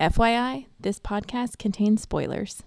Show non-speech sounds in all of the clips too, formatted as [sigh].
FYI, this podcast contains spoilers.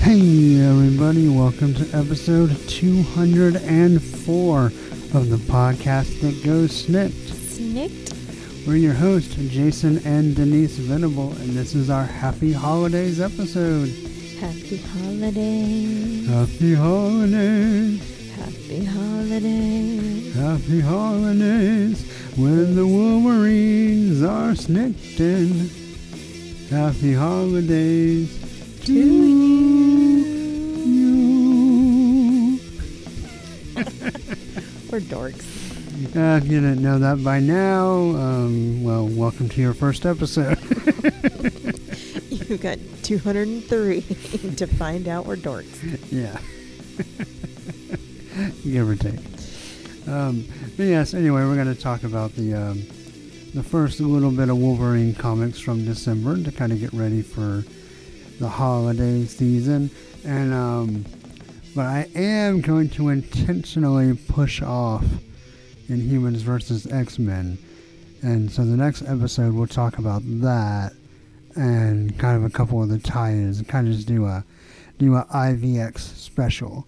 Hey everybody, welcome to episode 204 of the podcast that goes snikt. Snikt? We're your hosts, Jason and Denise Venable, and this is our Happy Holidays episode. Happy holidays. Happy Holidays, Happy holidays. Happy Holidays, when the Wolverines are snicked in. Happy Holidays to you. [laughs] We're dorks. Uh, if you didn't know that by now, um, well, welcome to your first episode. [laughs] Got 203 [laughs] to find out we're dorks. yeah. [laughs] Give or take. Um, but yes, anyway, we're going to talk about the um, the first little bit of Wolverine comics from December to kind of get ready for the holiday season. And um, but I am going to intentionally push off Inhumans versus X Men, and so the next episode we'll talk about that and kind of a couple of the tie-ins, and kind of just do a do a IVX special.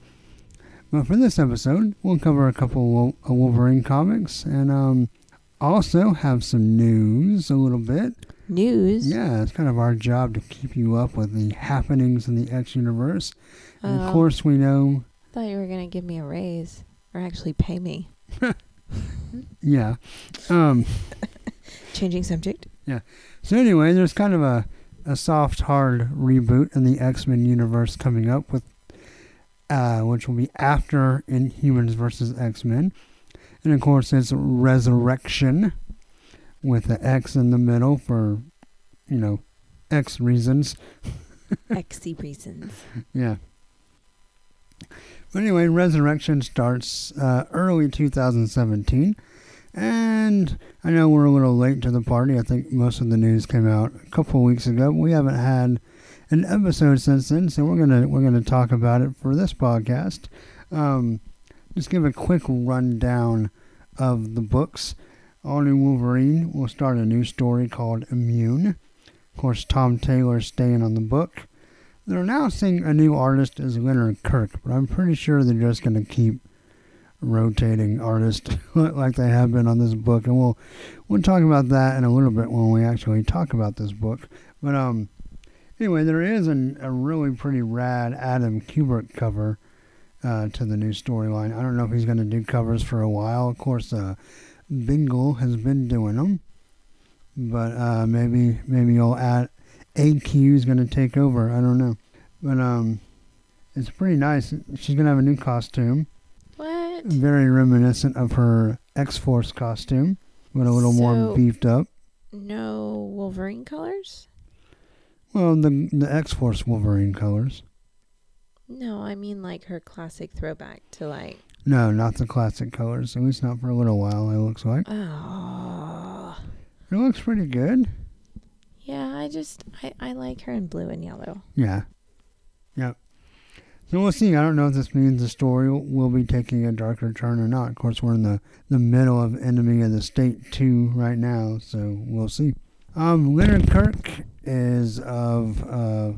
But for this episode, we'll cover a couple of uh, Wolverine comics and um, also have some news a little bit. News? Yeah, it's kind of our job to keep you up with the happenings in the X universe. And Oh. of course, we know, I thought you were going to give me a raise or actually pay me. [laughs] yeah. Um, [laughs] Changing subject. So anyway, there's kind of a, a soft, hard reboot in the X Men universe coming up with, uh, which will be after Inhumans versus X Men, and of course it's ResurrXion, with the X in the middle for, you know, X reasons. [laughs] XC reasons. Yeah. But anyway, ResurrXion starts uh, early 2017. And I know we're a little late to the party. I think most of the news came out a couple weeks ago. We haven't had an episode since then, so we're gonna we're gonna talk about it for this podcast. Um, just give a quick rundown of the books. All New Wolverine will start a new story called Immune. Of course, Tom Taylor's staying on the book. They're announcing a new artist as Leonard Kirk, but I'm pretty sure they're just going to keep rotating artists [laughs] like they have been on this book, and we'll we'll talk about that in a little bit when we actually talk about this book. But um, anyway, there is an, a really pretty rad Adam Kubert cover uh, to the new storyline. I don't know if he's going to do covers for a while. Of course, uh, Bengal has been doing them, but uh, maybe maybe you'll add AQ is going to take over. I don't know. But um, it's pretty nice. She's going to have a new costume. Very reminiscent of her X Force costume, but a little more beefed up. No Wolverine colors? Well, the the X Force Wolverine colors. No, I mean like her classic throwback to like, No, not the classic colors. At least not for a little while. It looks like oh. it looks pretty good. Yeah, I just, I, I like her in blue and yellow. Yeah. Yep. So we'll see. I don't know if this means the story will be taking a darker turn or not. Of course, we're in the, the middle of Enemy of the State 2 right now, so we'll see. Um, Leonard Kirk is of uh,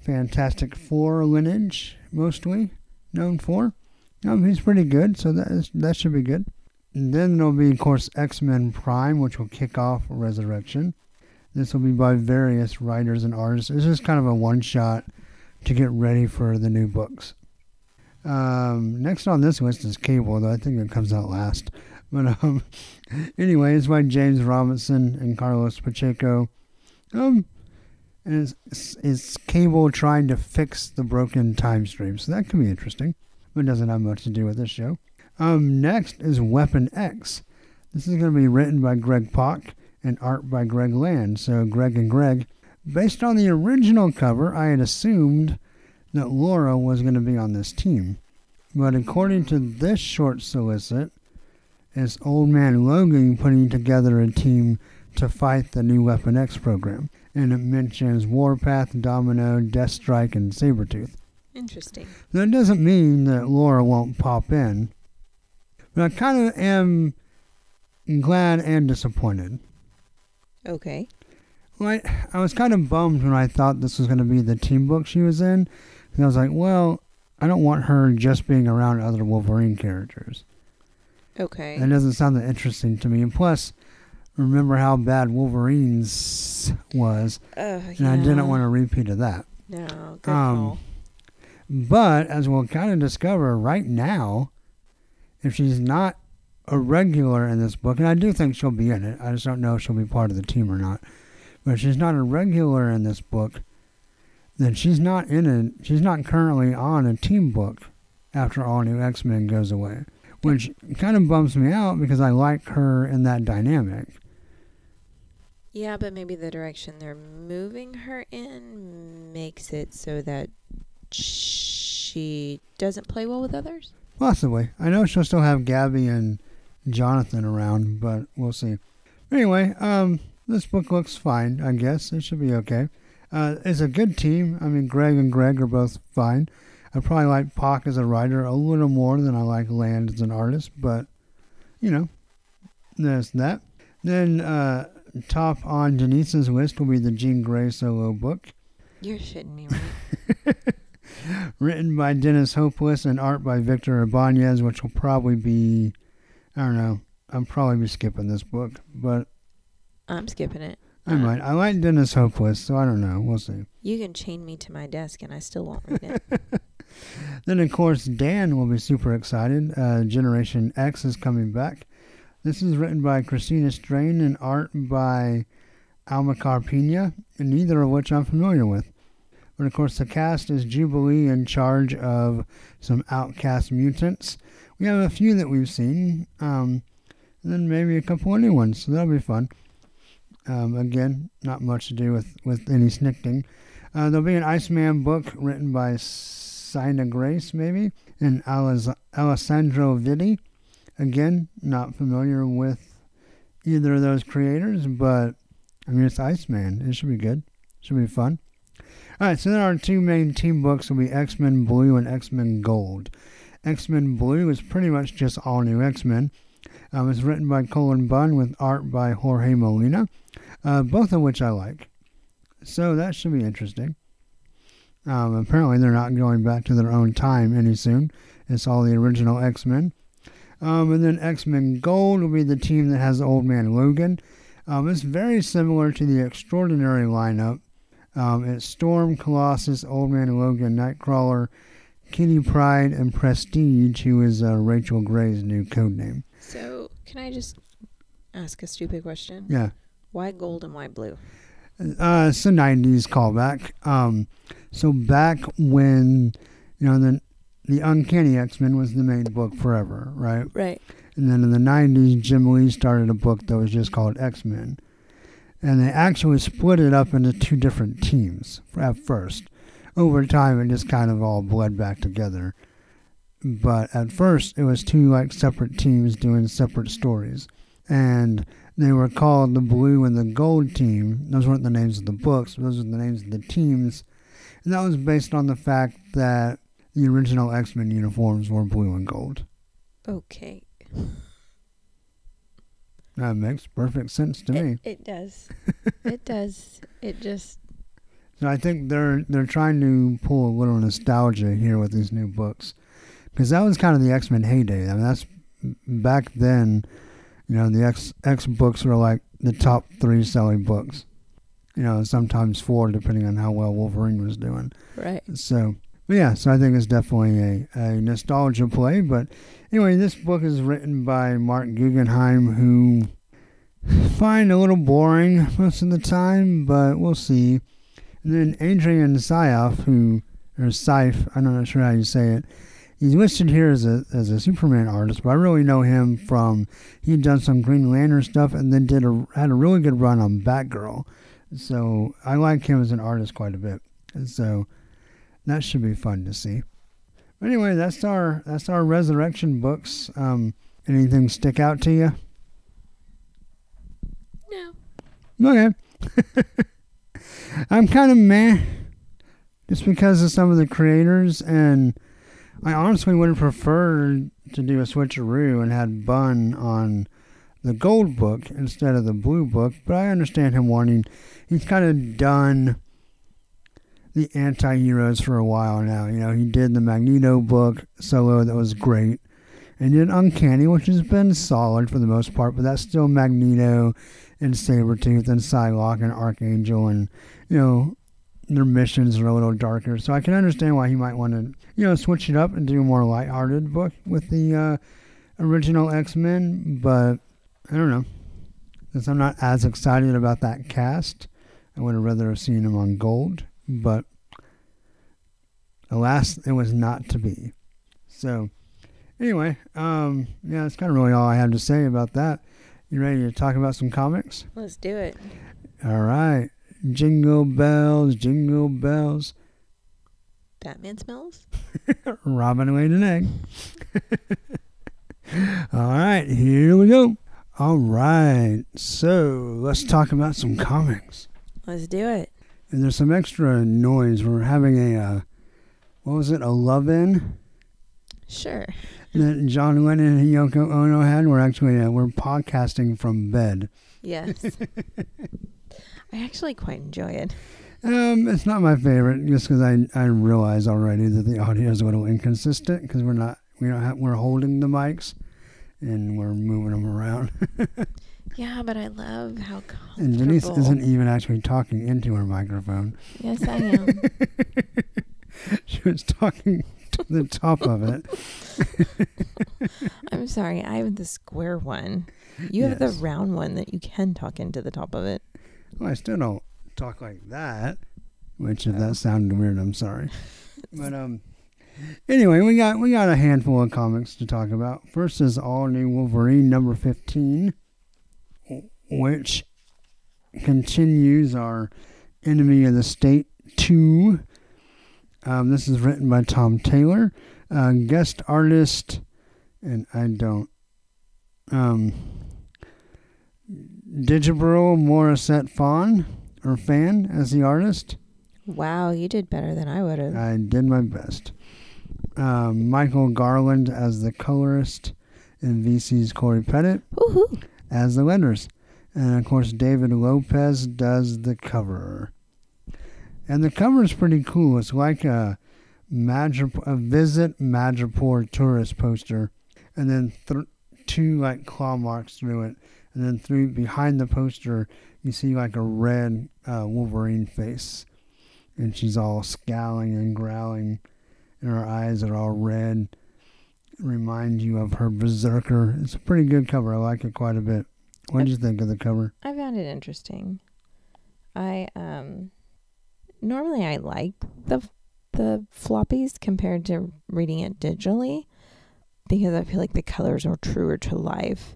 Fantastic Four lineage, mostly known for. Um, he's pretty good, so that, is, that should be good. And then there'll be, of course, X Men Prime, which will kick off ResurrXion. This will be by various writers and artists. This is kind of a one shot to get ready for the new books. Um, next on this list is Cable, though I think it comes out last. But um, [laughs] anyway, it's by James Robinson and Carlos Pacheco. Um, and it's, it's Cable trying to fix the broken time stream, so that could be interesting. But it doesn't have much to do with this show. Um, next is Weapon X. This is going to be written by Greg Pak and art by Greg Land. So Greg and Greg. Based on the original cover, I had assumed that Laura was going to be on this team. But according to this short solicit, it's Old Man Logan putting together a team to fight the new Weapon X program. and it mentions Warpath, Domino, Deathstrike, and Sabretooth. Interesting. That doesn't mean that Laura won't pop in, but I kind of am glad and disappointed. Okay. Well, I, I was kind of bummed when I thought this was going to be the team book she was in. And I was like, well, I don't want her just being around other Wolverine characters. Okay. That doesn't sound that interesting to me. And plus, remember how bad Wolverine's was, uh, and I didn't want a repeat of that. No, good Um. But as we'll kind of discover right now, if she's not a regular in this book, and I do think she'll be in it, I just don't know if she'll be part of the team or not. But she's not a regular in this book, then she's not in it. She's not currently on a team book after All New X Men goes away, which kind of bums me out because I like her in that dynamic. Yeah, but maybe the direction they're moving her in makes it so that she doesn't play well with others. Possibly. I know she'll still have Gabby and Jonathan around, but we'll see. Anyway, um, this book looks fine, I guess. It should be okay. Uh, it's a good team. I mean, Greg and Greg are both fine. I probably like Pak as a writer a little more than I like Land as an artist, but, you know, there's that. Then, uh, top on Denise's list will be the Jean Grey solo book. You're shitting me, right? [laughs] written by Dennis Hopeless and art by Victor Ibanez, which will probably be, I don't know, I'll probably be skipping this book, but I'm skipping it. I Uh, might. I like Dennis Hopeless, so I don't know. We'll see. You can chain me to my desk and I still won't read it. [laughs] Then, of course, Dan will be super excited. Uh, Generation X is coming back. This is written by Christina Strain and art by Amilcar Pinna, and neither of which I'm familiar with. But of course, the cast is Jubilee in charge of some outcast mutants. We have a few that we've seen, um, and then maybe a couple of new ones, so that'll be fun. Um, again, not much to do with, with any snickting. Uh, there'll be an Iceman book written by Sina Grace, maybe, and Alessandro Vitti. Again, not familiar with either of those creators, but I mean, it's Iceman. It should be good. Should be fun. All right, so then our two main team books will be X Men Blue and X Men Gold. X Men Blue is pretty much just all new X Men. Um, it's written by Cullen Bunn with art by Jorge Molina, uh, both of which I like. So that should be interesting. Um, apparently, they're not going back to their own time any soon. It's all the original X Men. Um, and then X Men Gold will be the team that has Old Man Logan. Um, it's very similar to the Extraordinary lineup. Um, it's Storm, Colossus, Old Man Logan, Nightcrawler, Kitty Pryde, and Prestige, who is uh, Rachel Grey's new code name. So, can I just ask a stupid question? Yeah. Why gold and why blue? Uh, it's a 90s callback. Um, so back when, you know, the, the Uncanny X-Men was the main book forever, right? Right. And then in the 90s, Jim Lee started a book that was just called X-Men. And they actually split it up into two different teams at first. Over time, it just kind of all bled back together. But at first, it was two like separate teams doing separate stories. And they were called the Blue and the Gold team. Those weren't the names of the books, those were the names of the teams. And that was based on the fact that the original X Men uniforms were blue and gold. Okay. That makes perfect sense to me. It, it does. [laughs] it does. It just. So I think they're they're trying to pull a little nostalgia here with these new books, because that was kind of the X Men heyday. I mean, that's back then. You know, the X X books were like the top three selling books. You know, sometimes four, depending on how well Wolverine was doing. Right. So, but yeah, so I think it's definitely a, a nostalgia play. But anyway, this book is written by Marc Guggenheim, who I [sighs] find a little boring most of the time, but we'll see. And then Adrian Syaf, who, or Syfe, I'm not sure how you say it. He's listed here as a as a Superman artist, but I really know him from he'd done some Green Lantern stuff, and then did a had a really good run on Batgirl. So I like him as an artist quite a bit. And so that should be fun to see. But anyway, that's our that's our ResurrXion books. Um, anything stick out to you? No. Okay. [laughs] I'm kind of meh, just because of some of the creators, and I honestly would have preferred to do a switcheroo and had Bunn on the gold book instead of the blue book. But I understand him wanting. He's kind of done the anti-heroes for a while now. You know, he did the Magneto book solo that was great, and did Uncanny, which has been solid for the most part, but that's still Magneto and Sabretooth and Psylocke and Archangel and you know their missions are a little darker. So I can understand why he might want to, you know, switch it up and do a more lighthearted book with the uh, original X Men. But I don't know. Since I'm not as excited about that cast, I would have rather have seen him on gold. But alas, it was not to be. So anyway, um, yeah, that's kind of really all I have to say about that. You ready to talk about some comics? Let's do it. All right. Jingle bells, jingle bells. Batman smells? [laughs] Robin laid an egg. [laughs] All right, here we go. All right, so let's talk about some comics. Let's do it. And there's some extra noise. We're having a, uh, what was it, a love in Sure. that John Lennon and Yoko Ono had. We're actually, uh, we're podcasting from bed. Yes. [laughs] I actually quite enjoy it. Um, it's not my favorite, just because I I realize already that the audio is a little inconsistent because we're not we don't have we're holding the mics and we're moving them around. [laughs] Yeah, but I love how comfortable. and Denise isn't even actually talking into her microphone. Yes, I am. [laughs] She was talking to the top of it. [laughs] I'm sorry. I have the square one. You have the round one that you can talk into the top of it. Well, I still don't talk like that. Which, if that sounded weird, I'm sorry. [laughs] But um, anyway, we got we got a handful of comics to talk about. First is all new Wolverine number fifteen, which continues our Enemy of the State two. Um, this is written by Tom Taylor, uh, guest artist, and I don't um. Djibril Morissette Phan or fan as the artist. Wow, you did better than I would have. I did my best. Um, Michael Garland as the colorist, and VC's Cory Petit Woohoo! as the letters, and of course David Lopez does the cover. And the cover is pretty cool. It's like a Madrip- a visit Madripoor tourist poster, and then th- two like claw marks through it, and then through behind the poster you see like a red uh, Wolverine face, and she's all scowling and growling, and her eyes are all red. Remind you of her berserker. It's a pretty good cover. I like it quite a bit. What did you think of the cover? I found it interesting. I um normally I like the the floppies compared to reading it digitally because I feel like the colors are truer to life.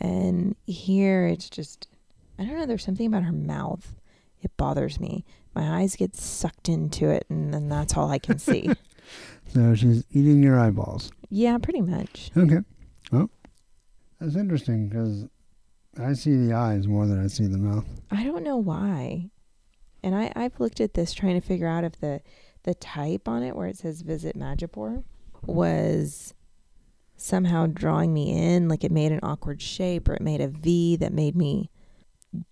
And here it's just I don't know, there's something about her mouth. It bothers me. My eyes get sucked into it and then that's all I can see. [laughs] So she's eating your eyeballs. yeah, pretty much. Okay. Well, that's interesting because I see the eyes more than I see the mouth. I don't know why. And I, I've looked at this trying to figure out if the, the type on it where it says visit Madripoor was somehow drawing me in, like it made an awkward shape or it made a V that made me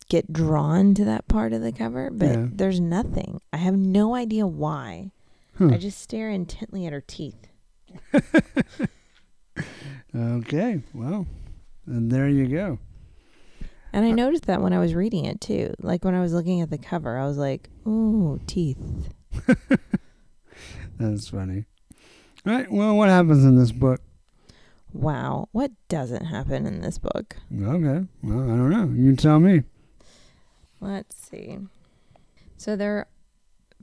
get drawn to that part of the cover. But Yeah. there's nothing. I have no idea why. I just stare intently at her teeth. [laughs] Okay. Well, and there you go. And I uh, noticed that when I was reading it too. Like when I was looking at the cover, I was like, ooh, teeth. [laughs] That's funny. All right. Well, what happens in this book? Wow. What doesn't happen in this book? Okay. Well, I don't know. You tell me. Let's see. So there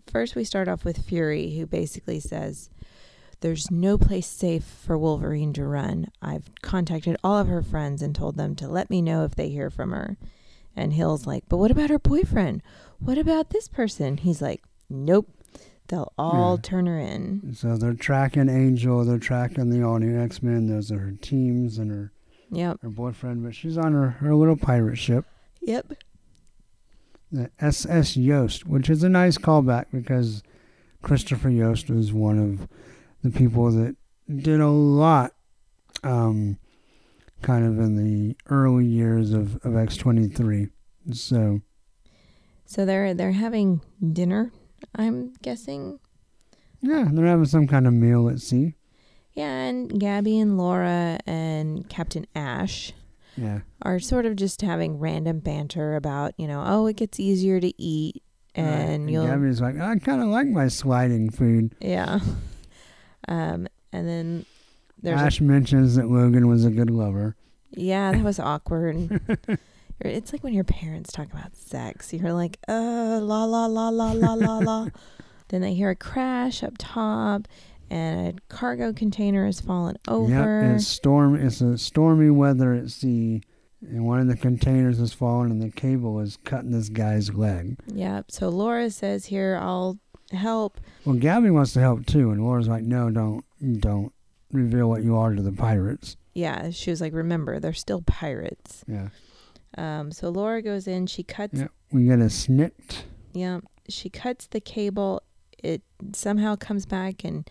first we start off with Fury who basically says there's no place safe for Wolverine to run. I've contacted all of her friends and told them to let me know if they hear from her. And Hill's like, "But what about her boyfriend? What about this person?" He's like, "Nope. They'll all Yeah. turn her in." So they're tracking Angel. They're tracking the all new X Men. Those are her teams and her, Yep. her boyfriend. But she's on her, her little pirate ship. Yep. the SS Yost, which is a nice callback because Christopher Yost was one of the people that did a lot, um, kind of in the early years of, of X23. So, So they're they're having dinner, I'm guessing. yeah, they're having some kind of meal at sea. Yeah, and Gabby and Laura and Captain Ash Yeah. are sort of just having random banter about, you know, oh, it gets easier to eat and Right. you'll Gabby's like, I kind of like my sliding food. yeah. Um and then there's a Ash mentions that Logan was a good lover. Yeah, that was awkward. [laughs] it's like when your parents talk about sex. You're like, uh, la la la la la la la. [laughs] then they hear a crash up top, and a cargo container has fallen over. Yep, it's storm. It's a stormy weather at sea, and one of the containers has fallen, and the cable is cutting this guy's leg. Yep. So Laura says, "Here, I'll help." Well, Gabby wants to help too, and Laura's like, "No, don't, don't reveal what you are to the pirates." Yeah, she was like, "Remember, they're still pirates." Yeah, Um. So Laura goes in. She cuts. yeah. We get a snikt. Yeah, she cuts the cable. It somehow comes back and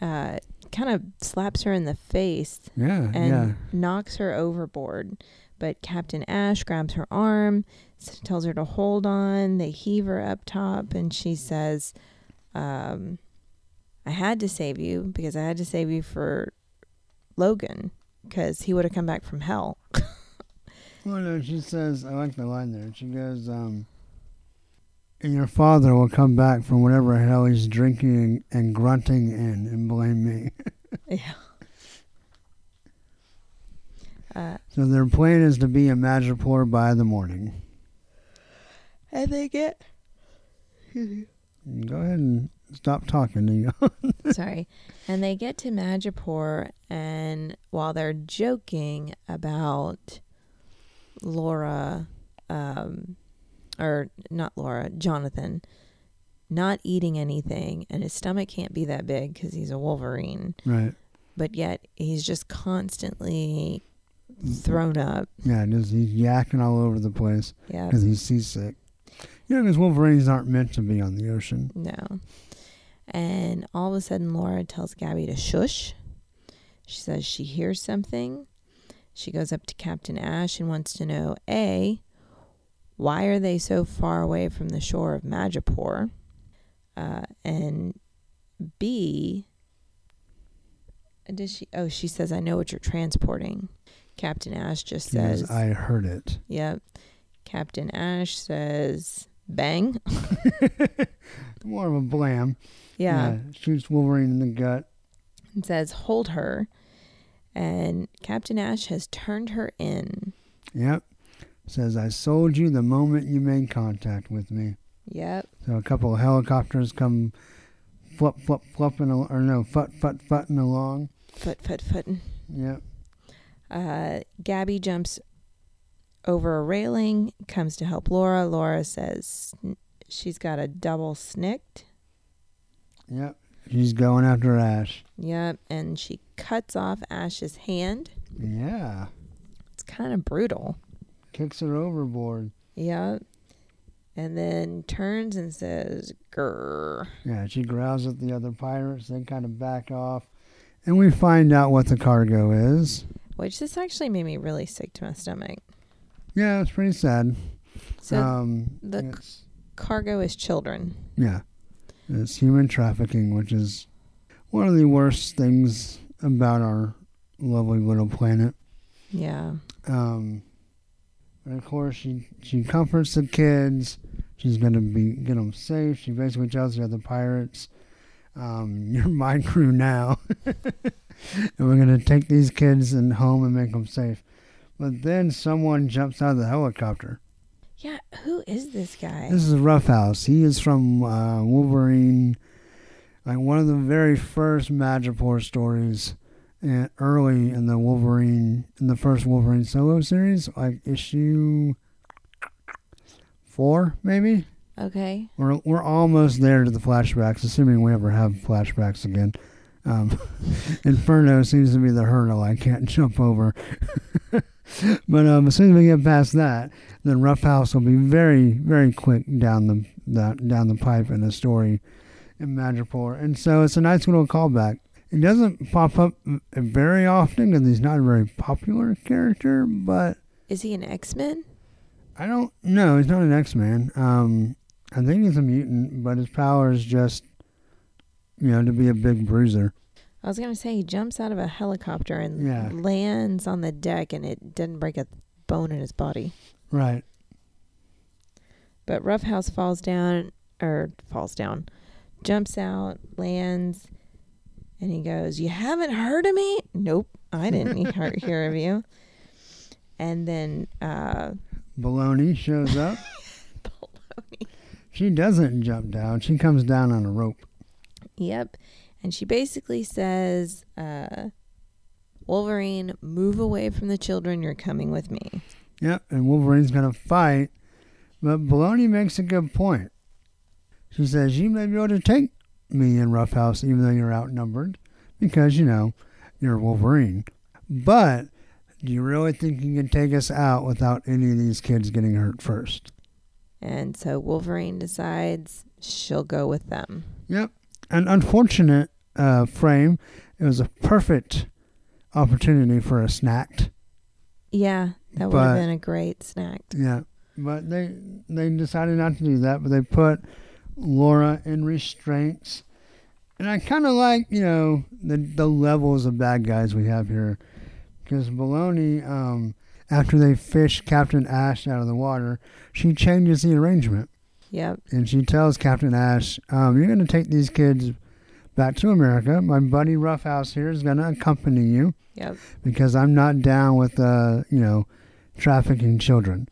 uh, kind of slaps her in the face Yeah, and yeah. knocks her overboard. But Captain Ash grabs her arm, tells her to hold on. They heave her up top, and she says, um, "I had to save you because I had to save you for Logan, because he would have come back from hell." [laughs] Well, no, she says, I like the line there. She goes, um, and your father will come back from whatever hell he's drinking and grunting in and blame me. [laughs] yeah. Uh, So their plan is to be in Madripoor by the morning. and they get Go ahead and stop talking. You [laughs] sorry, and they get to Madripoor, and while they're joking about Laura, um, or not Laura, Jonathan, not eating anything, and his stomach can't be that big because he's a Wolverine, right? but yet he's just constantly thrown up. Yeah, just he's yakking all over the place Yeah, because he's seasick. You know, because Wolverines aren't meant to be on the ocean. no. And all of a sudden, Laura tells Gabby to shush. She says she hears something. She goes up to Captain Ash and wants to know A, why are they so far away from the shore of Madripoor? Uh, and B, does she? Oh, she says, I know what you're transporting. Captain Ash just She says, I heard it. Yep. Captain Ash says, Bang. [laughs] More of a blam. Yeah. Shoots Wolverine in the gut. And says, Hold her. And Captain Ash has turned her in. Yep. Says, I sold you the moment you made contact with me. Yep. So a couple of helicopters come flop, flop, flopping, al- or no, fut, fut, futting along. Fut, fut, futting. Yep. Uh, Gabby jumps over a railing, comes to help Laura. Laura says she's got a double snikt. Yep. She's going after Ash. Yep. And she cuts off Ash's hand. Yeah. It's kind of brutal. Kicks her overboard. Yep. And then turns and says, Grr. Yeah, she growls at the other pirates. They kind of back off. And we find out what the cargo is. Which this actually made me really sick to my stomach. Yeah, it's pretty sad. So um, the- cargo is children. yeah, it's human trafficking, which is one of the worst things about our lovely little planet. Yeah. Um, and of course, she she comforts the kids. She's gonna be get them safe. She basically tells the other pirates, um, [laughs] "You're my crew now, [laughs] and we're gonna take these kids and home and make them safe." But then someone jumps out of the helicopter. Yeah. Who is this guy? This is Roughhouse. He is from uh, Wolverine, like one of the very first Madripoor stories, and early in the Wolverine, in the first Wolverine solo series, like issue four, maybe. okay. We're we're almost there to the flashbacks, assuming we ever have flashbacks again. Um, [laughs] Inferno seems to be the hurdle I can't [laughs] jump over. [laughs] but um, as soon as we get past that, then Roughhouse will be very, very quick down the, the down the pipe in the story in Madripoor, and so it's a nice little callback. It doesn't pop up very often because he's not a very popular character, but Is he an X Men? I don't know. He's not an X Man. Um, I think he's a mutant, but his power is just, you know, to be a big bruiser. I was gonna say he jumps out of a helicopter and Yeah. lands on the deck, and it didn't break a bone in his body. Right. But Roughhouse falls down, or falls down, jumps out, lands, and he goes, "You haven't heard of me? Nope, I didn't hear, of you." And then uh, Baloney shows up. [laughs] Baloney. She doesn't jump down. She comes down on a rope. Yep. And she basically says, uh, Wolverine, move away from the children. You're coming with me. Yep, and Wolverine's gonna fight, but Baloney makes a good point. She says, You may be able to take me and Roughhouse even though you're outnumbered, because, you know, you're Wolverine. But do you really think you can take us out without any of these kids getting hurt first? And so Wolverine decides she'll go with them. Yep. An unfortunate uh, frame. It was a perfect opportunity for a snack. Yeah, that would have been a great snack. Yeah, but they they decided not to do that. But they put Laura in restraints, and I kind of like you know the the levels of bad guys we have here, because Baloney, um, after they fish Captain Ash out of the water, she changes the arrangement Yep. and she tells Captain Ash, um, "You're going to take these kids back to America. My buddy Roughhouse here is going to accompany you." Yep. because I'm not down with uh, you know, trafficking children.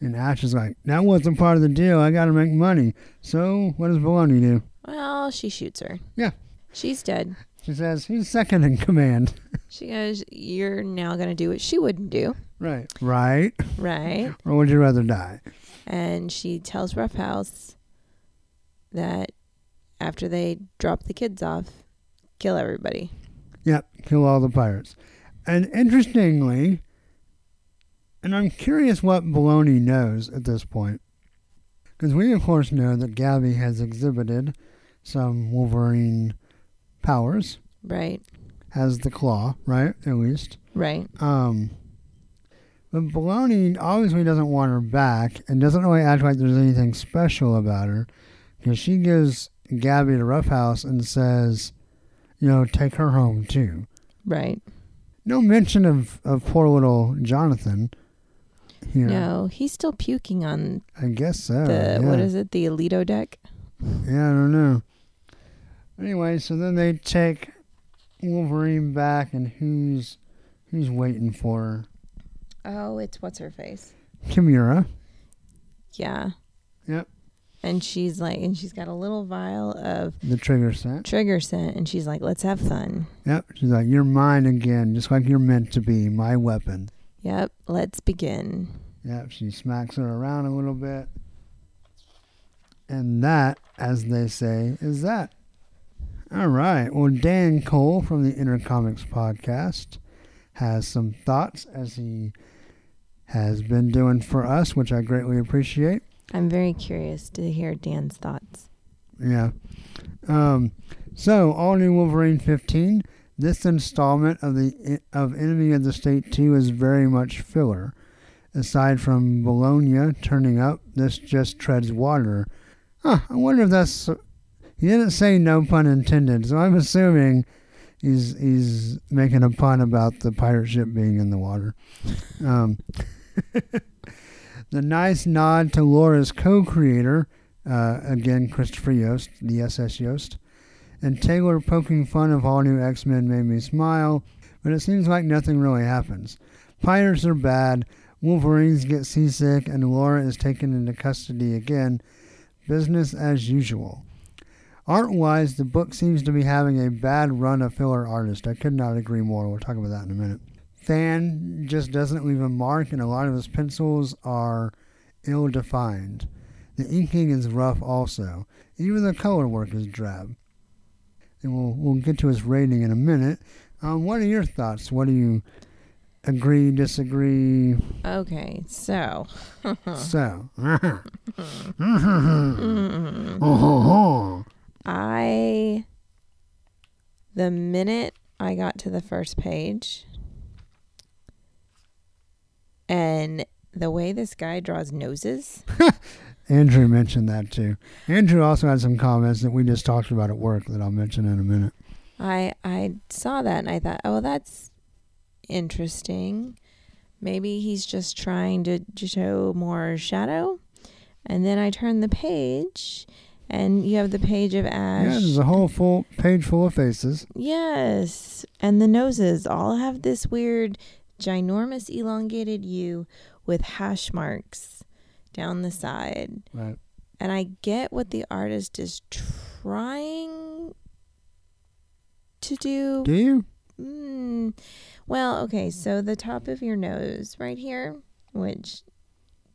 And Ash is like, that wasn't part of the deal. I got to make money. So what does Baloney do? Well, she shoots her. Yeah. She's dead. She says he's second in command. She goes, You're now going to do what she wouldn't do. Right. Right. Right. Or would you rather die? and she tells Roughhouse that after they drop the kids off, kill everybody. Yep. Kill all the pirates. And interestingly, and I'm curious what Baloney knows at this point, because we of course know that Gabby has exhibited some Wolverine powers. Right. has the claw, right? At least. Right. Um, but Baloney obviously doesn't want her back and doesn't really act like there's anything special about her because she gives Gabby to Roughhouse and says, you know, take her home too. Right. No mention of, of poor little Jonathan here. No, he's still puking on I guess so. the yeah. what is it? The Alito deck. Yeah, I don't know. Anyway, so then they take Wolverine back, and who's who's waiting for her? Oh, it's what's her face? Kimura. Yeah. Yep. And she's like, and she's got a little vial of The trigger scent. trigger scent, and she's like, "Let's have fun." Yep. She's like, You're mine again, just like you're meant to be, my weapon. Yep. Let's begin. Yep. She smacks her around a little bit. And that, as they say, is that. All right. Well, Dan Cole from the Inter Comics podcast has some thoughts as he has been doing for us, which I greatly appreciate. I'm very curious to hear Dan's thoughts. Yeah. Um, so, all new Wolverine 15. This installment of the of Enemy of the State 2 is very much filler. Aside from Bologna turning up, this just treads water. Huh, I wonder if that's. He didn't say no pun intended, so I'm assuming he's he's making a pun about the pirate ship being in the water. Um, [laughs] the nice nod to Laura's co-creator, uh, again Christopher Yost, the SS Yost, and Taylor poking fun of all new X-Men made me smile, but it seems like nothing really happens. Pirates are bad, Wolverines get seasick, and Laura is taken into custody again. Business as usual. Art wise, the book seems to be having a bad run of filler artists. I could not agree more. We'll talk about that in a minute. Phan just doesn't leave a mark, and a lot of his pencils are ill defined. The inking is rough also. Even the color work is drab. And we'll, we'll get to his rating in a minute. Um, what are your thoughts? What do you agree, disagree. Okay, so [laughs] So. [laughs] I the minute I got to the first page and the way this guy draws noses, [laughs] Andrew mentioned that too. Andrew also had some comments that we just talked about at work that I'll mention in a minute. I I saw that and I thought, "Oh, that's interesting. Maybe he's just trying to show more shadow." And then I turn the page and you have the page of Ash. Yeah, there's a whole full page full of faces. Yes. And the noses all have this weird, ginormous, elongated U with hash marks down the side. Right. And I get what the artist is trying to do. Do you? Mm, well, okay. So the top of your nose right here, which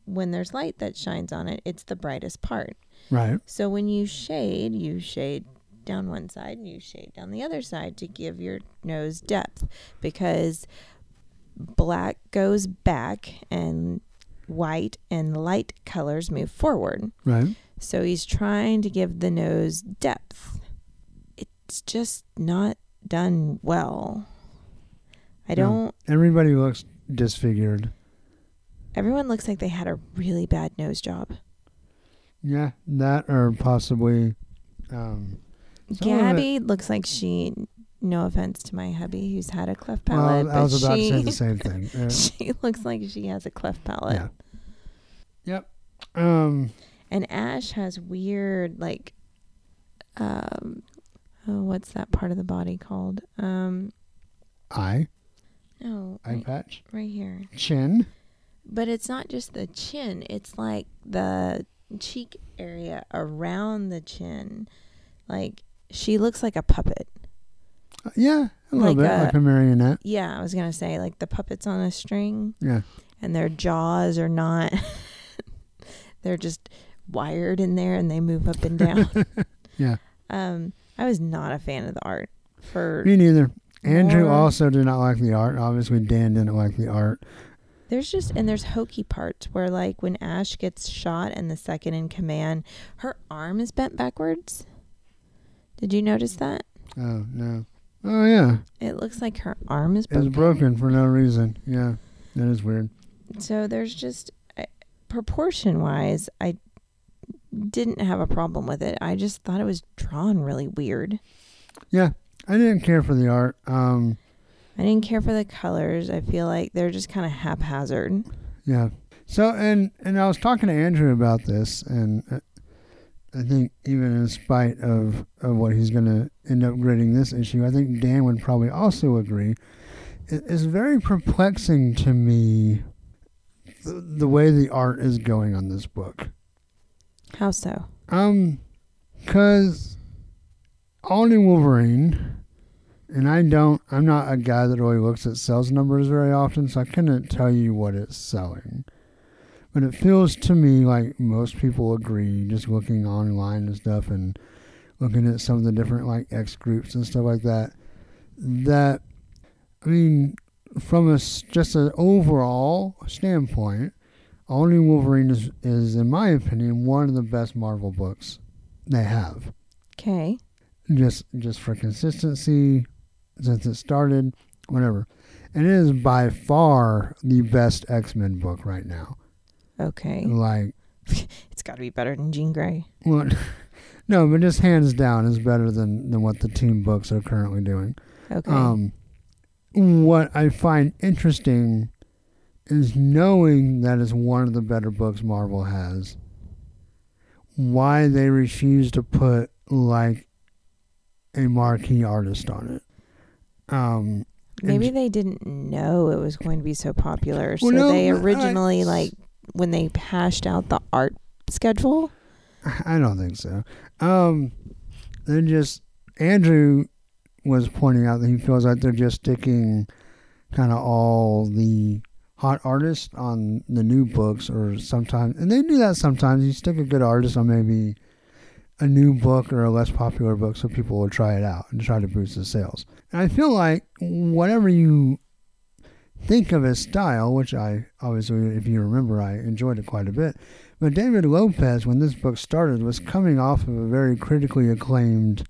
when there's light that shines on it, it's the brightest part. Right. So when you shade, you shade down one side and you shade down the other side to give your nose depth because black goes back and white and light colors move forward. Right. So he's trying to give the nose depth. It's just not done well. I don't Everybody looks disfigured. everyone looks like they had a really bad nose job. Yeah, that or possibly. Um, of it- Gabby looks like she. No offense to my hubby, who's had a cleft palate. well, I was but about she to say the same thing. Uh, [laughs] she looks like she has a cleft palate. yeah. Yep. Um. And Ash has weird like, um, oh, what's that part of the body called? Um, Eye. no, Eye right, patch. right here. Chin. But it's not just the chin; it's like the cheek area around the chin. Like she looks like a puppet. Uh, yeah, a little Like bit a- like a marionette. Yeah, I was gonna say like the puppets on a string. Yeah. and their jaws are not [laughs] they're just wired in there and they move up and down. [laughs] Yeah. Um I was not a fan of the art for Me neither. Andrew More- also did not like the art. Obviously, Dan didn't like the art. there's just and there's hokey parts where like when Ash gets shot and the second in command, her arm is bent backwards. Did you notice that? Oh no. Oh yeah, It looks like her arm is it was broken. broken for no reason. Yeah, that is weird. So there's just proportion wise, I didn't have a problem with it. I just thought it was drawn really weird. Yeah, I didn't care for the art. Um, I didn't care for the colors. I feel like they're just kind of haphazard. yeah. So and and I was talking to Andrew about this, and uh, I think even in spite of of what he's going to end up grading this issue, I think Dan would probably also agree. It, it's very perplexing to me the, the way the art is going on this book. How so? Um, cause all new Wolverine, and I don't. I'm not a guy that really looks at sales numbers very often, so I couldn't tell you what it's selling. But it feels to me like most people agree, just looking online and stuff, and looking at some of the different like X groups and stuff like that. That, I mean, from a just an overall standpoint, New Wolverine is, is, in my opinion, one of the best Marvel books they have. Okay. Just just for consistency, since it started, whatever. And it is by far the best X Men book right now. Okay. Like, [laughs] It's got to be better than Jean Grey. well, [laughs] no, but just hands down is better than, than what the team books are currently doing. Okay. Um, what I find interesting is knowing that it's one of the better books Marvel has. Why they refuse to put like a marquee artist on it. Um, Maybe they didn't know it was going to be so popular. So Well, no, they I- originally, like, when they hashed out the art schedule. I don't think so. Um, they're just Andrew was pointing out that he feels like they're just sticking kind of all the hot artists on the new books, or sometimes, and they do that sometimes. You stick a good artist on maybe a new book or a less popular book, so people will try it out and try to boost the sales. And I feel like whatever you think of his style, which I obviously, if you remember, I enjoyed it quite a bit. But David Lopez, when this book started, was coming off of a very critically acclaimed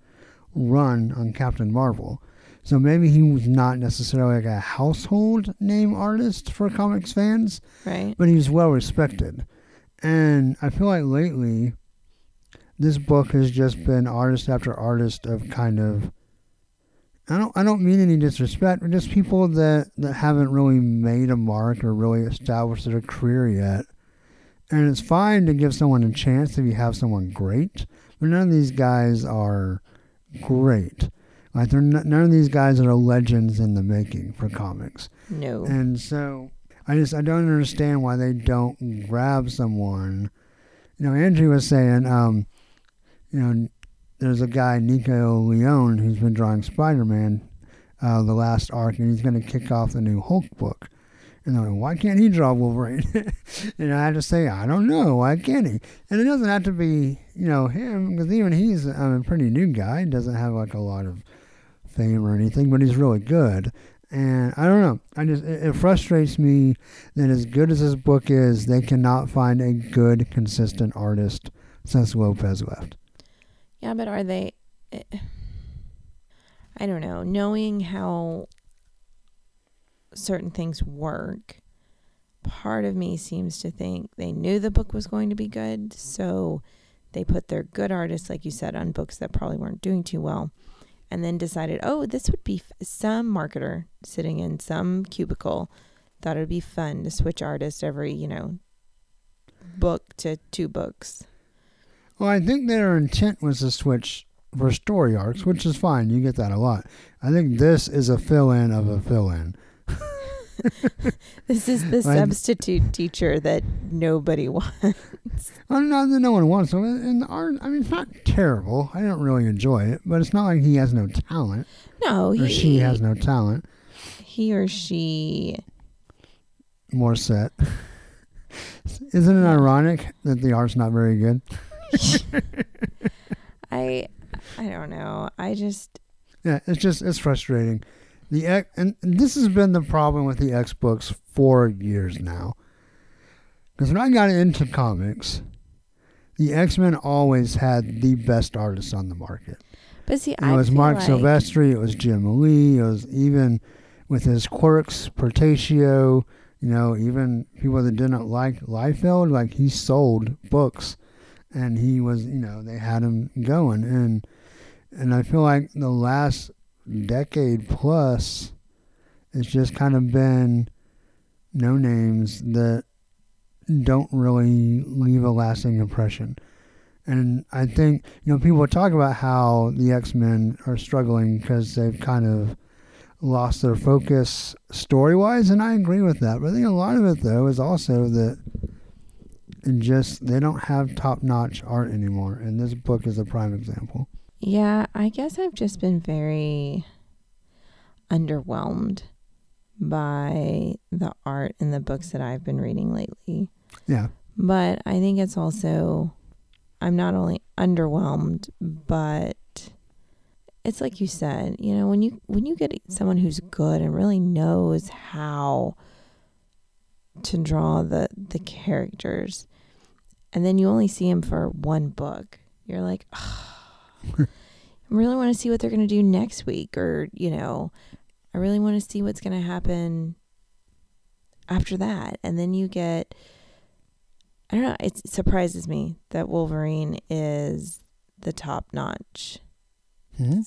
run on Captain Marvel. So maybe he was not necessarily like a household name artist for comics fans, Right. but he was well respected. And I feel like lately, this book has just been artist after artist of kind of. I don't. I don't mean any disrespect, but just people that that haven't really made a mark or really established their career yet. And it's fine to give someone a chance if you have someone great, but none of these guys are great. Like they're n- none of these guys are legends in the making for comics. No. And so I just I don't understand why they don't grab someone. You know, Andrew was saying, um, you know, there's a guy Nico Leon who's been drawing Spider-Man, uh, the last arc, and he's going to kick off the new Hulk book. And I'm like, why can't he draw Wolverine? [laughs] and I had to say, I don't know. Why can't he? And it doesn't have to be, you know, him, because even he's um, a pretty new guy. He doesn't have like a lot of fame or anything, but he's really good. And I don't know. I just it, it frustrates me that as good as this book is, they cannot find a good, consistent artist since Lopez left. Yeah, but are they? eh, I don't know. Knowing how certain things work, part of me seems to think they knew the book was going to be good, so they put their good artists, like you said, on books that probably weren't doing too well, and then decided, oh, this would be f-. some marketer sitting in some cubicle thought it would be fun to switch artists every, you know, book to two books. Well, I think their intent was to switch for story arcs, which is fine. You get that a lot. I think this is a fill in of a fill in. This is the [laughs] Like- substitute teacher that nobody [laughs] wants. Well, not that no one wants him. And the art, I mean, it's not terrible. I don't really enjoy it, but it's not like he has no talent No, or he, she has no talent. he or she. More set. Isn't it ironic that the art's not very good? [laughs] I, I don't know. I just Yeah, it's just it's frustrating. The X, and this has been the problem with the X books for years now. Because when I got into comics, the X Men always had the best artists on the market. But see, You know, it was Marc like, Silvestri, it was Jim Lee, it was even with his quirks, Portacio, you know, even people that didn't like Liefeld, like he sold books and he was, you know, they had him going. And and I feel like the last decade plus, it's just kind of been no names that don't really leave a lasting impression. And I think, you know, people talk about how the X Men are struggling because they've kind of lost their focus story wise, and I agree with that. But I think a lot of it, though, is also that just they don't have top notch art anymore. And this book is a prime example. Yeah, I guess I've just been very underwhelmed by the art in the books that I've been reading lately. Yeah. But I think it's also, I'm not only underwhelmed, but it's like you said, you know, when you when you get someone who's good and really knows how to draw the the characters, and then you only see him for one book, you're like, I really want to see what they're going to do next week, or you know, I really want to see what's going to happen after that, and then you get. I don't know. It surprises me that Wolverine is the top notch. hmm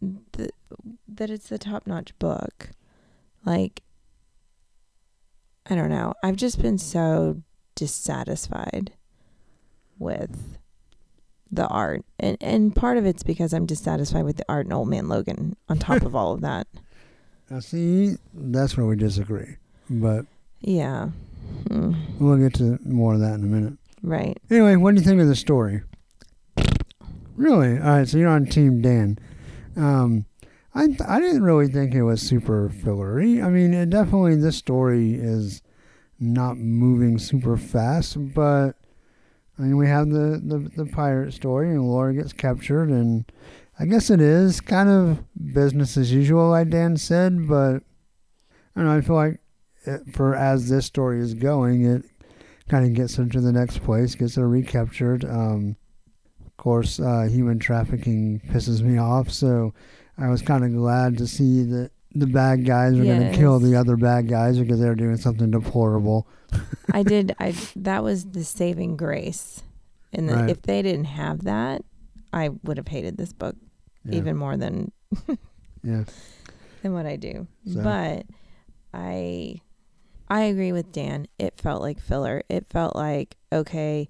The, that it's the top notch book. Like, I don't know. I've just been so dissatisfied with the art, and and part of it's because I'm dissatisfied with the art in Old Man Logan. On top of all of that, [laughs] Now, see, that's where we disagree. But yeah, Hmm. we'll get to more of that in a minute. right. Anyway, what do you think of the story? Really? All right, so you're on Team Dan. Um, I th- I didn't really think it was super fillery. I mean, it definitely this story is not moving super fast, but I mean, we have the, the the pirate story, and Laura gets captured, and I guess it is kind of business as usual, like Dan said. But I don't know. I feel like it, for as this story is going, it kind of gets her to the next place, gets her recaptured. Um, of course, uh, human trafficking pisses me off, so I was kind of glad to see that the bad guys are going to kill the other bad guys because they're doing something deplorable. [laughs] I did. I that was the saving grace, and the, Right. if they didn't have that, I would have hated this book Yeah. even more than [laughs] yeah. than what I do. So- But I I agree with Dan. It felt like filler. It felt like okay,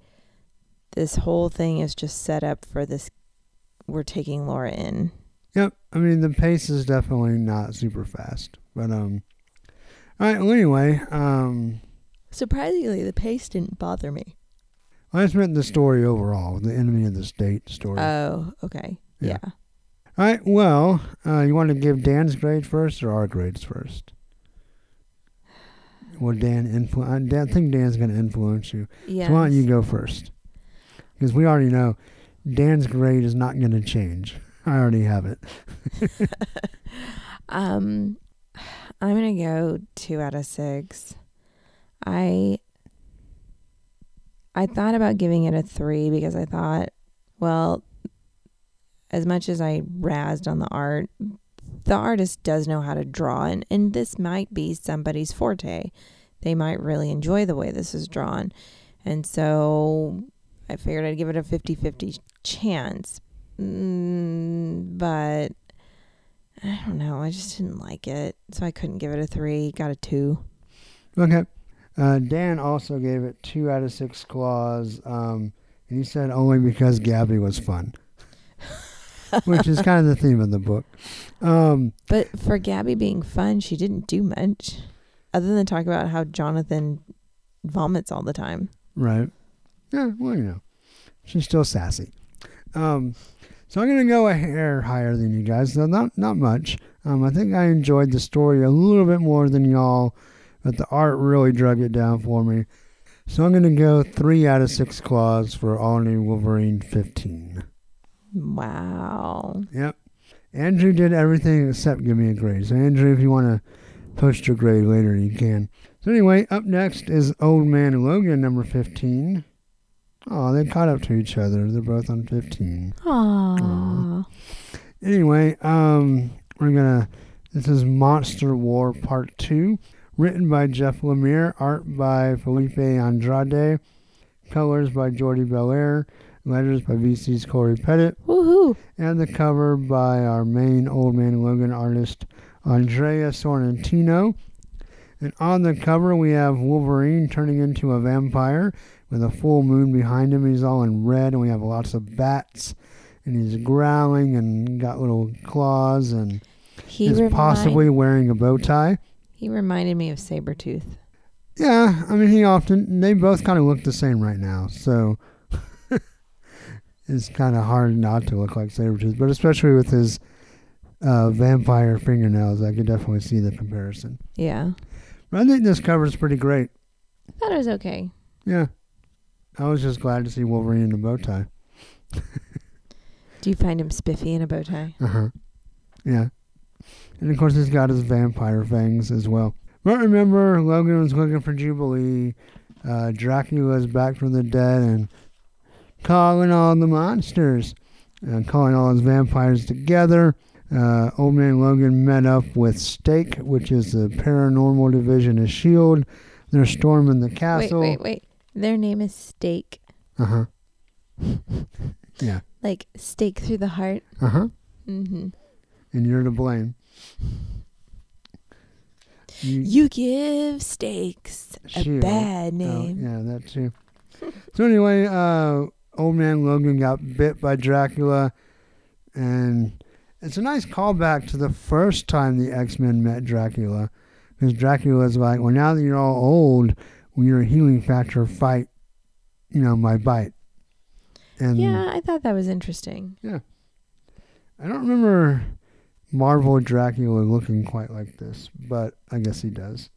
this whole thing is just set up for this. We're taking Laura in. Yep. I mean, the pace is definitely not super fast, but um. All right. Well, anyway, um, Surprisingly, the pace didn't bother me. I just meant the story overall, the enemy of the state story. Oh, okay. Yeah. Yeah. All right. Well, uh, you want to give Dan's grade first or our grades first? Well, Dan influ- I Dan- I think Dan's going to influence you. Yeah. So why don't you go first? Because we already know Dan's grade is not going to change. I already have it. [laughs] Um, I'm gonna go two out of six. I I thought about giving it a three because I thought, well, as much as I razzed on the art, the artist does know how to draw, and, and this might be somebody's forte. They might really enjoy the way this is drawn. And so I figured I'd give it a 50 50 chance. Mm, but I don't know. I just didn't like it. So I couldn't give it a three. Got a two. Okay. Uh, Dan also gave it two out of six claws. Um, and he said only because Gabby was fun, [laughs] which is kind of the theme of the book. Um, But for Gabby being fun, she didn't do much other than talk about how Jonathan vomits all the time. right. Yeah, well, you know, she's still sassy. Um, so I'm going to go a hair higher than you guys, though not, not much. Um, I think I enjoyed the story a little bit more than y'all, but the art really drug it down for me. So I'm going to go three out of six claws for All New Wolverine 15. Wow. Yep. Andrew did everything except give me a grade. So, Andrew, if you want to post your grade later, you can. So, anyway, up next is Old Man Logan, number 15. Oh, they caught up to each other. They're both on 15. Aww. Anyway, um, we're going to. This is Monster War Part 2. Written by Jeff Lemire. Art by Felipe Andrade. Colors by Jordie Bellaire. Letters by VC's Cory Petit. Woohoo. and the cover by our main Old Man Logan artist, Andrea Sorrentino. And on the cover, we have Wolverine turning into a vampire with a full moon behind him. He's all in red, and we have lots of bats, and he's growling and got little claws, and He is remind- possibly wearing a bow tie. He reminded me of Sabretooth. Yeah, I mean, he often, they both kind of look the same right now, so [laughs] it's kind of hard not to look like Sabretooth, but especially with his uh, vampire fingernails, I could definitely see the comparison. Yeah. But I think this cover is pretty great. I thought it was okay. Yeah. I was just glad to see Wolverine in a bow tie. [laughs] Do you find him spiffy in a bow tie? Uh huh. Yeah. And of course, he's got his vampire fangs as well. But remember, Logan was looking for Jubilee. Uh, Dracula's back from the dead and calling all the monsters, and calling all his vampires together. Uh, Old Man Logan met up with Stake, which is the paranormal division of S.H.I.E.L.D. They're storming the castle. wait, wait. wait. Their name is Stake. Uh huh. [laughs] yeah. Like stake through the heart. Uh huh. Mm-hmm. And you're to blame. You, You give steaks a Shield. bad Oh, name. yeah, that too. so anyway, uh, old man Logan got bit by Dracula, and it's a nice callback to the first time the X Men met Dracula, because Dracula Dracula's like, well, now that you're all old, when you're a healing factor, fight, you know, my bite. And Yeah, I thought that was interesting. Yeah, I don't remember Marvel Dracula looking quite like this, but I guess he does.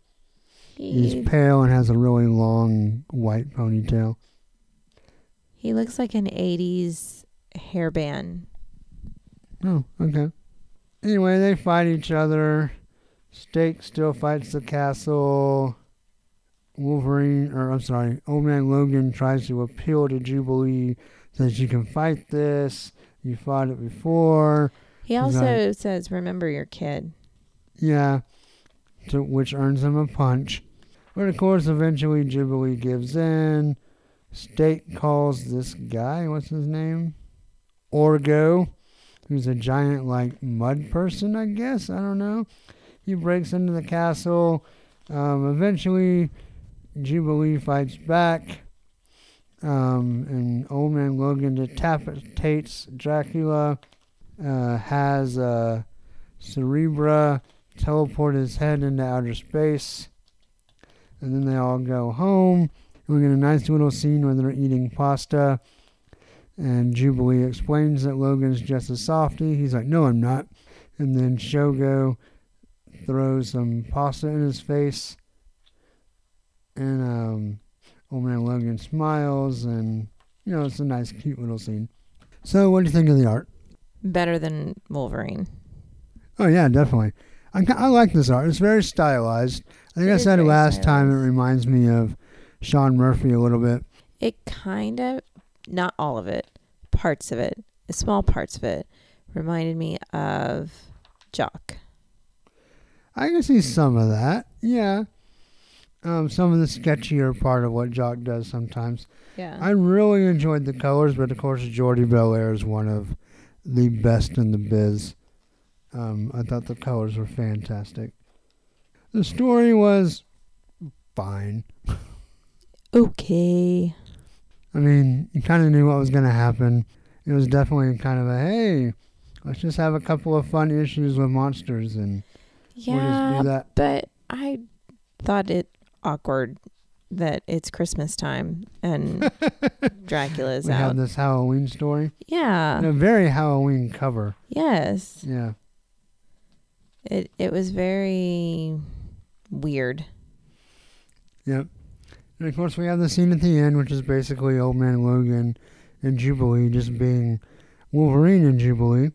He, He's pale and has a really long white ponytail. he looks like an 80s hairband. Oh, okay. Anyway, they fight each other. Stake still fights the castle. Wolverine, or I'm sorry, Old Man Logan tries to appeal to Jubilee, says you can fight this. You fought it before. He also says, "Remember your kid." Yeah, to, which earns him a punch. But of course, eventually Jubilee gives in. State calls this guy, what's his name? Orgo, who's a giant, like, mud person, I guess. I don't know. He breaks into the castle. Um, eventually, Jubilee fights back. Um, and Old Man Logan decapitates Dracula. Uh, has uh, Cerebra teleport his head into outer space. And then they all go home. And we get a nice little scene where they're eating pasta. And Jubilee explains that Logan's just a softy. He's like, no, I'm not. And then Shogo throws some pasta in his face. And um, old man Logan smiles. And, you know, it's a nice, cute little scene. So, what do you think of the art? Better than Wolverine. Oh, yeah, definitely. I, I like this art. It's very stylized. I think It I said last time. It reminds me of Sean Murphy a little bit. It kind of, not all of it, parts of it, small parts of it, reminded me of Jock. I can see some of that. Yeah. Um, some of the sketchier part of what Jock does sometimes. Yeah. I really enjoyed the colors, but of course, Jordie Bellaire is one of the best in the biz. Um, I thought the colors were fantastic. The story was fine. okay. I mean, you kind of knew what was going to happen. It was definitely kind of a hey, let's just have a couple of fun issues with monsters and we'll Yeah, do that. but I thought it awkward that it's Christmas time and [laughs] Dracula's we out. have this Halloween story. yeah. And a very Halloween cover. Yes. Yeah. It it was very weird. Yep. And of course, we have the scene at the end, which is basically Old Man Logan and Jubilee just being Wolverine and Jubilee.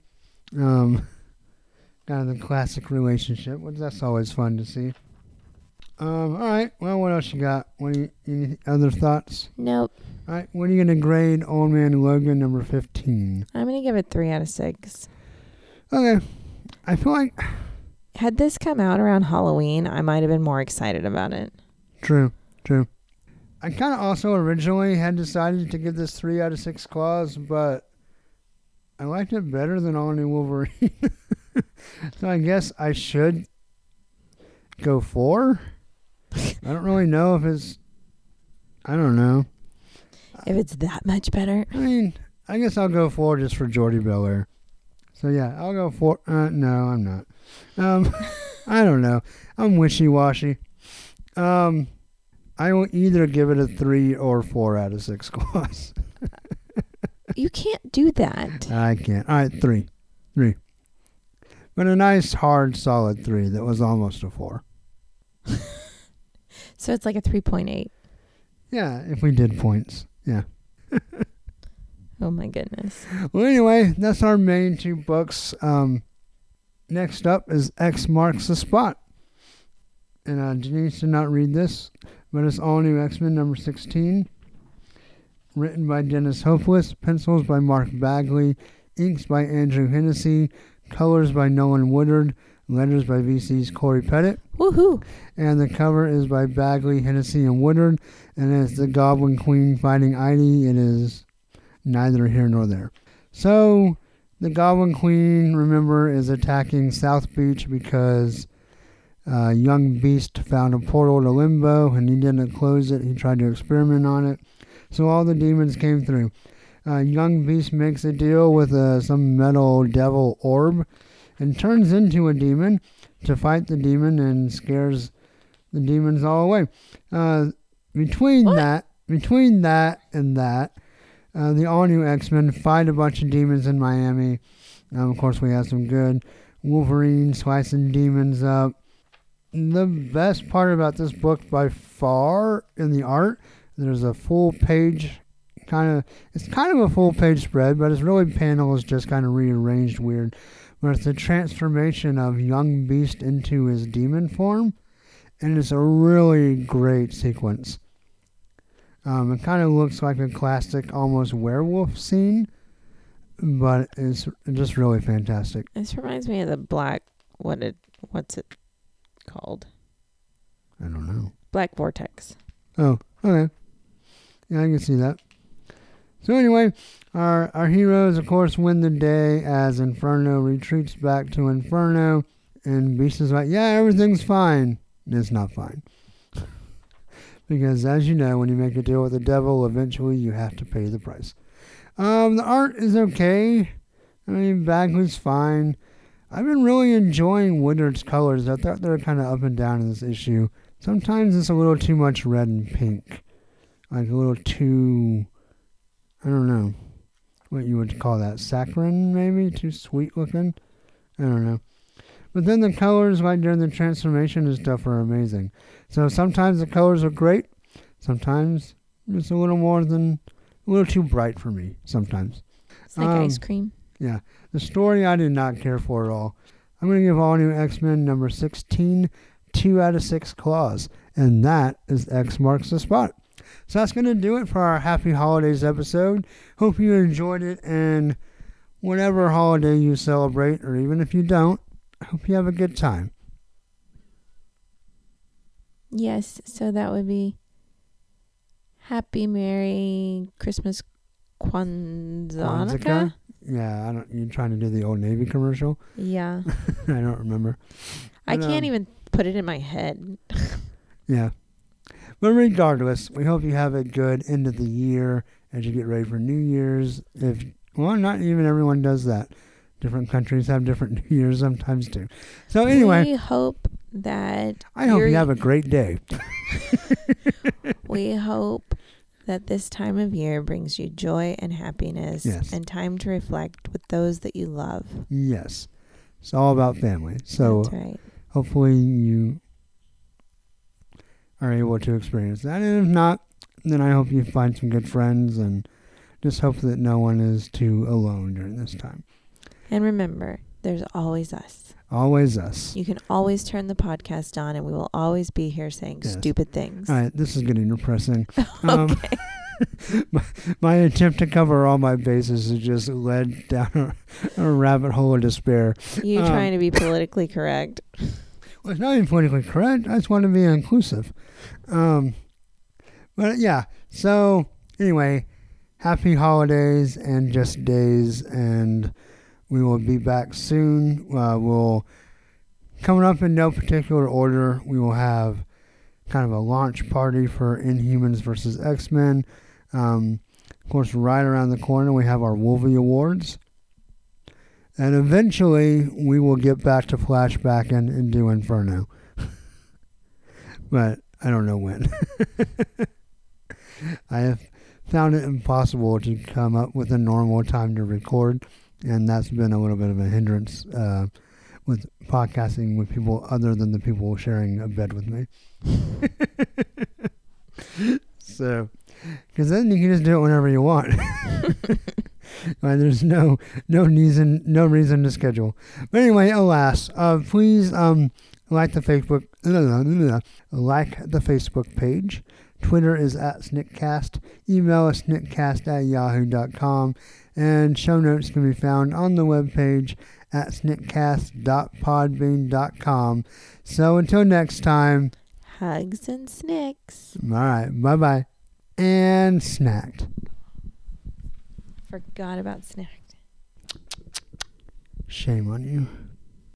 Um, [laughs] kind of the classic relationship, which that's always fun to see. Um, all right. Well, what else you got? What you, any other thoughts? Nope. All right. What are you gonna grade Old Man Logan number fifteen? I'm gonna give it three out of six. Okay. I feel like Had this come out around Halloween, I might have been more excited about it. True, true. I kind of also originally had decided to give this three out of six claws, but I liked it better than All New Wolverine. [laughs] so I guess I should go four. I don't really know if it's. I don't know. If it's that much better, I mean, I guess I'll go four just for Jordie Bellaire. So yeah, I'll go four. Uh, no, I'm not. Um, [laughs] I don't know. I'm wishy washy. Um, I will either give it a three or four out of six [laughs] claws. you can't do that. I can't. All right, three, three. But a nice, hard, solid three that was almost a four. [laughs] So it's like a 3.8. Yeah, if we did points. Yeah. [laughs] Oh my goodness. Well, anyway, that's our main two books. Um, next up is X Marks the Spot. And uh, Denise did not read this, but it's all new X Men number 16. Written by Dennis Hopeless, pencils by Mark Bagley, inks by Andrew Hennessy, colors by Nolan Woodard, letters by VC's Cory Petit. Woohoo. And the cover is by Bagley, Hennessy, and Woodard. And it's the Goblin Queen fighting Heidi. It is neither here nor there. So, the Goblin Queen, remember, is attacking South Beach because uh, Young Beast found a portal to Limbo and he didn't close it. He tried to experiment on it. So, all the demons came through. Uh, Young Beast makes a deal with uh, some metal devil orb and turns into a demon to fight the demon and scares the demons all away. Uh, between What? that, between that and that, uh, the all new X Men fight a bunch of demons in Miami. Um, of course, we have some good Wolverine slicing demons up. The best part about this book by far in the art, there's a full page kind of it's kind of a full page spread, but it's really panels just kind of rearranged weird. But it's a transformation of young beast into his demon form, and it's a really great sequence. Um, it kind of looks like a classic, almost werewolf scene, but it's just really fantastic. This reminds me of the black. What it? What's it called? I don't know. Black Vortex. Oh, okay. Yeah, I can see that. So anyway, our our heroes, of course, win the day as Inferno retreats back to Inferno, and Beast is like, "Yeah, everything's fine." It's not fine, [laughs] because as you know, when you make a deal with the devil, eventually you have to pay the price. Um, the art is okay. I mean, Bagley's fine. I've been really enjoying Woodard's colors. I thought they were kind of up and down in this issue. Sometimes it's a little too much red and pink, like a little too. I don't know what you would call that. Saccharine, maybe? Too sweet looking? I don't know. But then the colors, like during the transformation and stuff, are amazing. So sometimes the colors are great. Sometimes it's a little more than. a little too bright for me, sometimes. It's like Um, ice cream. Yeah. The story I did not care for at all. I'm going to give All New X Men number 16 two out of six claws. And that is X marks the spot. So that's going to do it for our Happy Holidays episode. Hope you enjoyed it. And whatever holiday you celebrate, or even if you don't, hope you have a good time. Yes. So that would be Happy Merry Christmas Kwanzaa. Kwanzaa? Yeah, I don't. You're trying to do the Old Navy commercial? Yeah. [laughs] I don't remember. I But, can't um, even put it in my head. [laughs] Yeah. But regardless, we hope you have a good end of the year as you get ready for New Year's. If well, not even everyone does that. Different countries have different [laughs] New Year's sometimes too. So anyway, we hope that I hope you're- have a great day. [laughs] we hope that this time of year brings you joy and happiness Yes. and time to reflect with those that you love. Yes. It's all about family. So That's right. hopefully you are able to experience that. And if not, then I hope you find some good friends and just hope that no one is too alone during this time. And remember, there's always us. Always us. You can always turn the podcast on and we will always be here saying Yes. stupid things. All right, this is getting depressing. [laughs] Um, okay. [laughs] my, my attempt to cover all my bases has just led down a, a rabbit hole of despair. You um, trying to be politically correct. [laughs] It's not even politically correct. I just want to be inclusive. Um, but yeah, so anyway, happy holidays and just days, and we will be back soon. Uh, we'll coming up in no particular order. We will have kind of a launch party for Inhumans versus X Men. Um, of course, right around the corner, we have our Wolvie Awards. And eventually, we will get back to Flashback and, and do Inferno. [laughs] but I don't know when. [laughs] I have found it impossible to come up with a normal time to record, and that's been a little bit of a hindrance uh, with podcasting with people other than the people sharing a bed with me. [laughs] so, because then you can just do it whenever you want. [laughs] Right, there's no no reason no reason to schedule. But anyway, alas, uh, please um like the Facebook [laughs] like the Facebook page. Twitter is at Sniktcast. Email us sniktcast at yahoo.com. And show notes can be found on the webpage at sniktcast.podbean.com. So until next time, Hugs and snicks. all right, bye bye. And snacked. Forgot about snack. Shame on you.